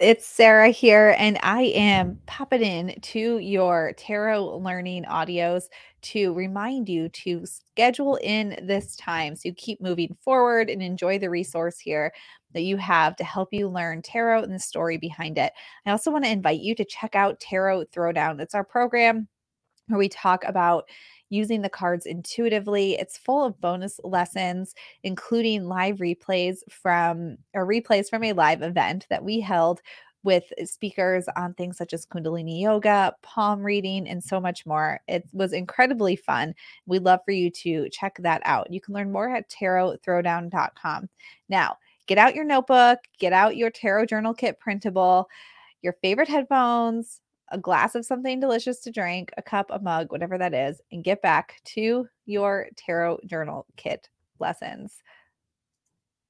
It's Sarah here, and I am popping in to your tarot learning audios to remind you to schedule in this time so you keep moving forward and enjoy the resource here that you have to help you learn tarot and the story behind it. I also want to invite you to check out Tarot Throwdown. It's our program where we talk about using the cards intuitively. It's full of bonus lessons, including live replays from or replays from a live event that we held with speakers on things such as Kundalini Yoga, palm reading, and so much more. It was incredibly fun. We'd love for you to check that out. You can learn more at tarotthrowdown.com. Now, get out your notebook, get out your tarot journal kit printable, your favorite headphones, a glass of something delicious to drink, a cup, a mug, whatever that is, and get back to your tarot journal kit lessons.